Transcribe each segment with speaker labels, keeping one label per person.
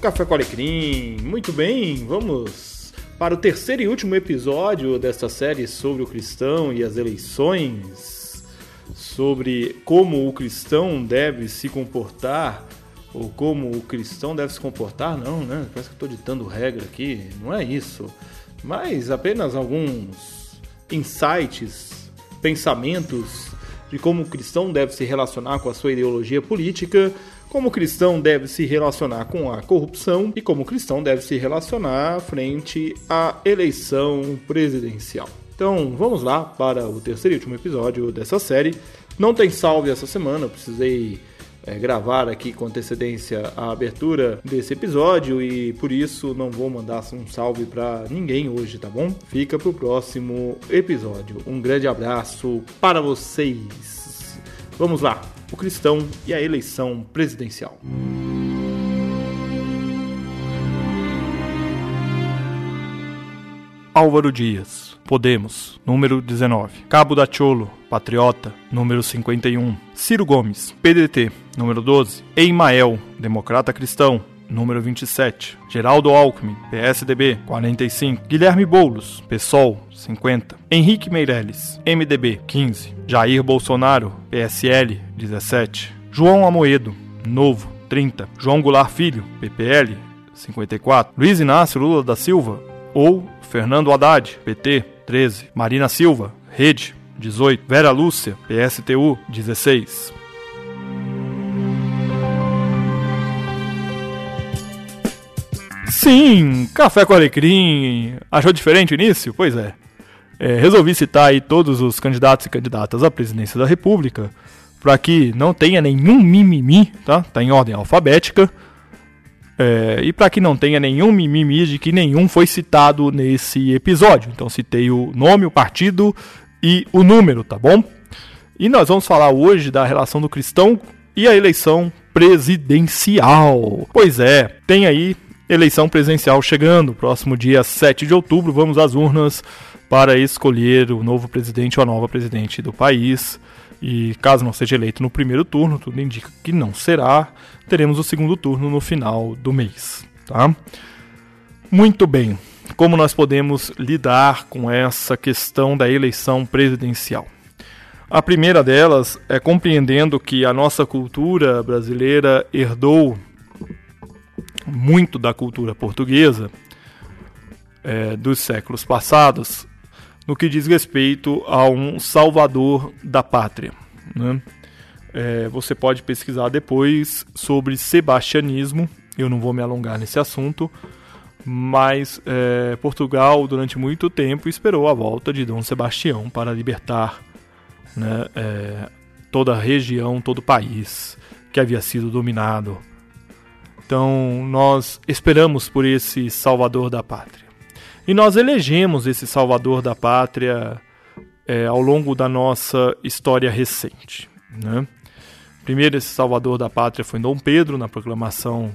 Speaker 1: Café com Alecrim. Muito bem, vamos para o terceiro e último episódio desta série sobre o cristão e as eleições, sobre como o cristão deve se comportar, ou como o cristão deve se comportar, não, né? Parece que estou ditando regra aqui, não é isso. Mas apenas alguns insights, pensamentos de como o cristão deve se relacionar com a sua ideologia política como o cristão deve se relacionar com a corrupção e como o cristão deve se relacionar frente à eleição presidencial. Então vamos lá para o terceiro e último episódio dessa série. Não tem salve essa semana, precisei é, gravar aqui com antecedência a abertura desse episódio e por isso não vou mandar um salve para ninguém hoje, tá bom? Fica para o próximo episódio. Um grande abraço para vocês. Vamos lá o cristão e a eleição presidencial. Álvaro Dias, Podemos, número 19. Cabo da Cholo, Patriota, número 51. Ciro Gomes, PDT, número 12. Eimael, Democrata Cristão, número 27. Geraldo Alckmin, PSDB, 45. Guilherme Boulos, PSOL, 50. Henrique Meirelles, MDB, 15. Jair Bolsonaro, PSL, 17. João Amoedo, Novo, 30. João Goulart Filho, PPL, 54. Luiz Inácio Lula da Silva ou Fernando Haddad, PT, 13. Marina Silva, Rede, 18. Vera Lúcia, PSTU, 16. Sim, café com alecrim. Achou diferente o início? Pois é. é. resolvi citar aí todos os candidatos e candidatas à presidência da República para que não tenha nenhum mimimi, tá? Tá em ordem alfabética. É, e para que não tenha nenhum mimimi de que nenhum foi citado nesse episódio. Então citei o nome, o partido e o número, tá bom? E nós vamos falar hoje da relação do cristão e a eleição presidencial. Pois é, tem aí eleição presidencial chegando, próximo dia 7 de outubro, vamos às urnas para escolher o novo presidente ou a nova presidente do país. E caso não seja eleito no primeiro turno, tudo indica que não será, teremos o segundo turno no final do mês, tá? Muito bem. Como nós podemos lidar com essa questão da eleição presidencial? A primeira delas é compreendendo que a nossa cultura brasileira herdou muito da cultura portuguesa é, dos séculos passados no que diz respeito a um salvador da pátria. Né? É, você pode pesquisar depois sobre sebastianismo, eu não vou me alongar nesse assunto, mas é, Portugal durante muito tempo esperou a volta de Dom Sebastião para libertar né, é, toda a região, todo o país que havia sido dominado então, nós esperamos por esse salvador da pátria. E nós elegemos esse salvador da pátria é, ao longo da nossa história recente. Né? Primeiro, esse salvador da pátria foi Dom Pedro, na proclamação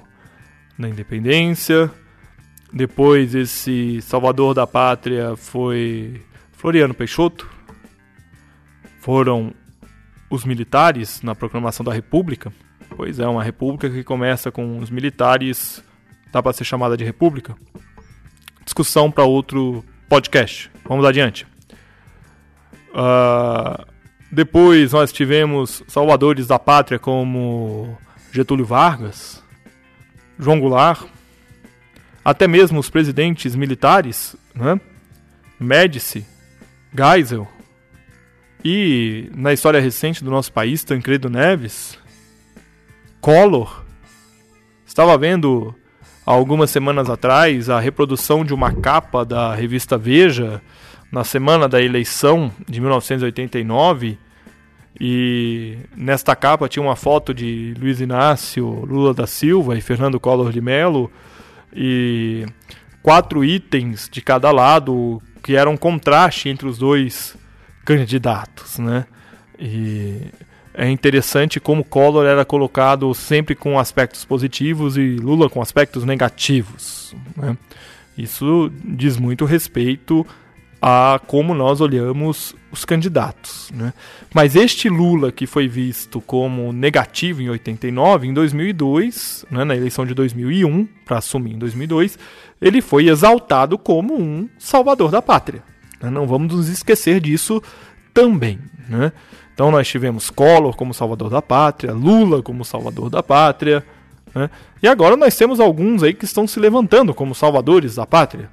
Speaker 1: da independência. Depois, esse salvador da pátria foi Floriano Peixoto. Foram os militares na proclamação da República. Pois é, uma república que começa com os militares. Dá para ser chamada de república? Discussão para outro podcast. Vamos adiante. Uh, depois nós tivemos salvadores da pátria como Getúlio Vargas, João Goulart, até mesmo os presidentes militares, né? Médici, Geisel, e na história recente do nosso país, Tancredo Neves, Collor. Estava vendo algumas semanas atrás a reprodução de uma capa da revista Veja na semana da eleição de 1989 e nesta capa tinha uma foto de Luiz Inácio Lula da Silva e Fernando Collor de Mello e quatro itens de cada lado que eram um contraste entre os dois candidatos, né? E é interessante como Collor era colocado sempre com aspectos positivos e Lula com aspectos negativos. Né? Isso diz muito respeito a como nós olhamos os candidatos. Né? Mas este Lula, que foi visto como negativo em 89, em 2002, né, na eleição de 2001, para assumir em 2002, ele foi exaltado como um salvador da pátria. Não vamos nos esquecer disso também. Né? Então nós tivemos Collor como salvador da pátria, Lula como salvador da pátria, né? e agora nós temos alguns aí que estão se levantando como salvadores da pátria.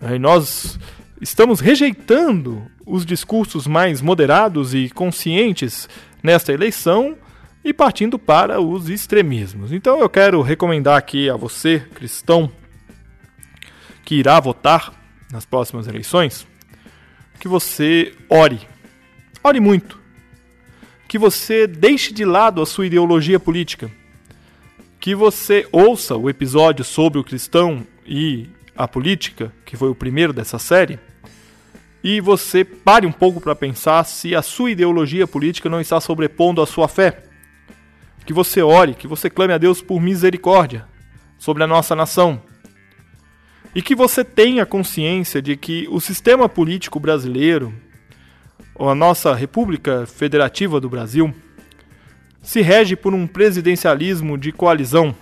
Speaker 1: E nós estamos rejeitando os discursos mais moderados e conscientes nesta eleição e partindo para os extremismos. Então eu quero recomendar aqui a você, cristão, que irá votar nas próximas eleições, que você ore. Ore muito que você deixe de lado a sua ideologia política, que você ouça o episódio sobre o cristão e a política, que foi o primeiro dessa série, e você pare um pouco para pensar se a sua ideologia política não está sobrepondo a sua fé. Que você ore, que você clame a Deus por misericórdia sobre a nossa nação. E que você tenha consciência de que o sistema político brasileiro a nossa República Federativa do Brasil se rege por um presidencialismo de coalizão.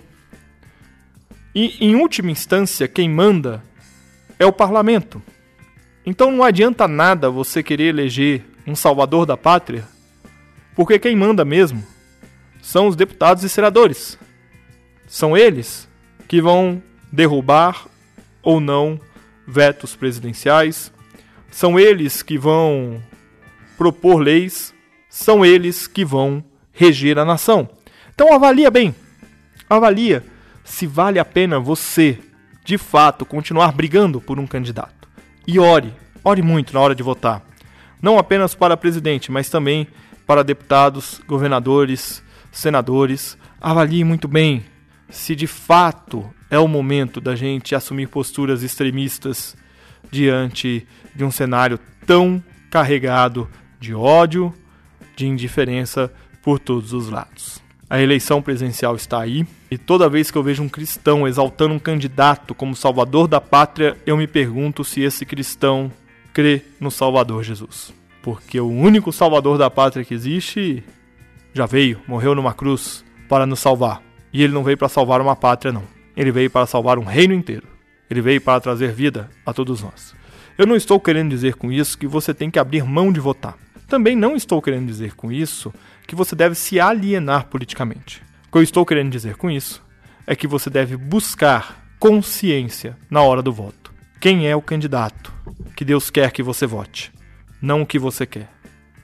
Speaker 1: E, em última instância, quem manda é o parlamento. Então não adianta nada você querer eleger um salvador da pátria, porque quem manda mesmo são os deputados e senadores. São eles que vão derrubar ou não vetos presidenciais, são eles que vão propor leis, são eles que vão reger a nação. Então avalia bem, avalia se vale a pena você, de fato, continuar brigando por um candidato. E ore, ore muito na hora de votar. Não apenas para presidente, mas também para deputados, governadores, senadores. Avalie muito bem se de fato é o momento da gente assumir posturas extremistas diante de um cenário tão carregado de ódio, de indiferença por todos os lados. A eleição presidencial está aí, e toda vez que eu vejo um cristão exaltando um candidato como salvador da pátria, eu me pergunto se esse cristão crê no Salvador Jesus. Porque o único salvador da pátria que existe já veio, morreu numa cruz para nos salvar. E ele não veio para salvar uma pátria, não. Ele veio para salvar um reino inteiro. Ele veio para trazer vida a todos nós. Eu não estou querendo dizer com isso que você tem que abrir mão de votar. Também não estou querendo dizer com isso que você deve se alienar politicamente. O que eu estou querendo dizer com isso é que você deve buscar consciência na hora do voto. Quem é o candidato que Deus quer que você vote? Não o que você quer.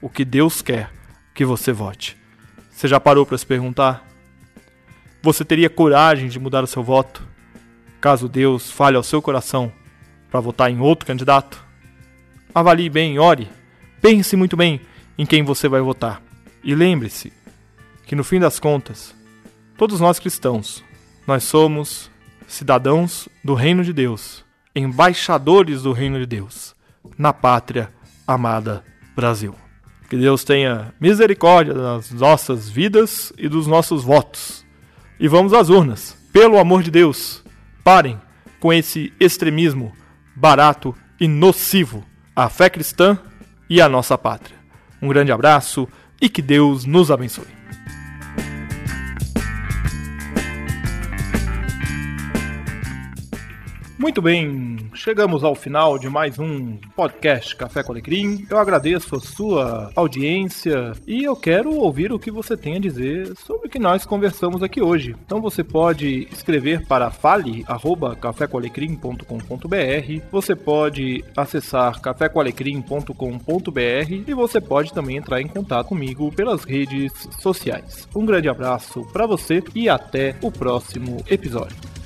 Speaker 1: O que Deus quer que você vote. Você já parou para se perguntar? Você teria coragem de mudar o seu voto caso Deus fale ao seu coração para votar em outro candidato? Avalie bem, ore Pense muito bem em quem você vai votar. E lembre-se que no fim das contas, todos nós cristãos, nós somos cidadãos do reino de Deus, embaixadores do reino de Deus, na pátria amada Brasil. Que Deus tenha misericórdia das nossas vidas e dos nossos votos. E vamos às urnas. Pelo amor de Deus, parem com esse extremismo barato e nocivo. A fé cristã e a nossa pátria. Um grande abraço e que Deus nos abençoe. Muito bem, chegamos ao final de mais um podcast Café com Alecrim. Eu agradeço a sua audiência e eu quero ouvir o que você tem a dizer sobre o que nós conversamos aqui hoje. Então você pode escrever para fale@cafécoalecrim.com.br, você pode acessar cafécoalecrim.com.br e você pode também entrar em contato comigo pelas redes sociais. Um grande abraço para você e até o próximo episódio.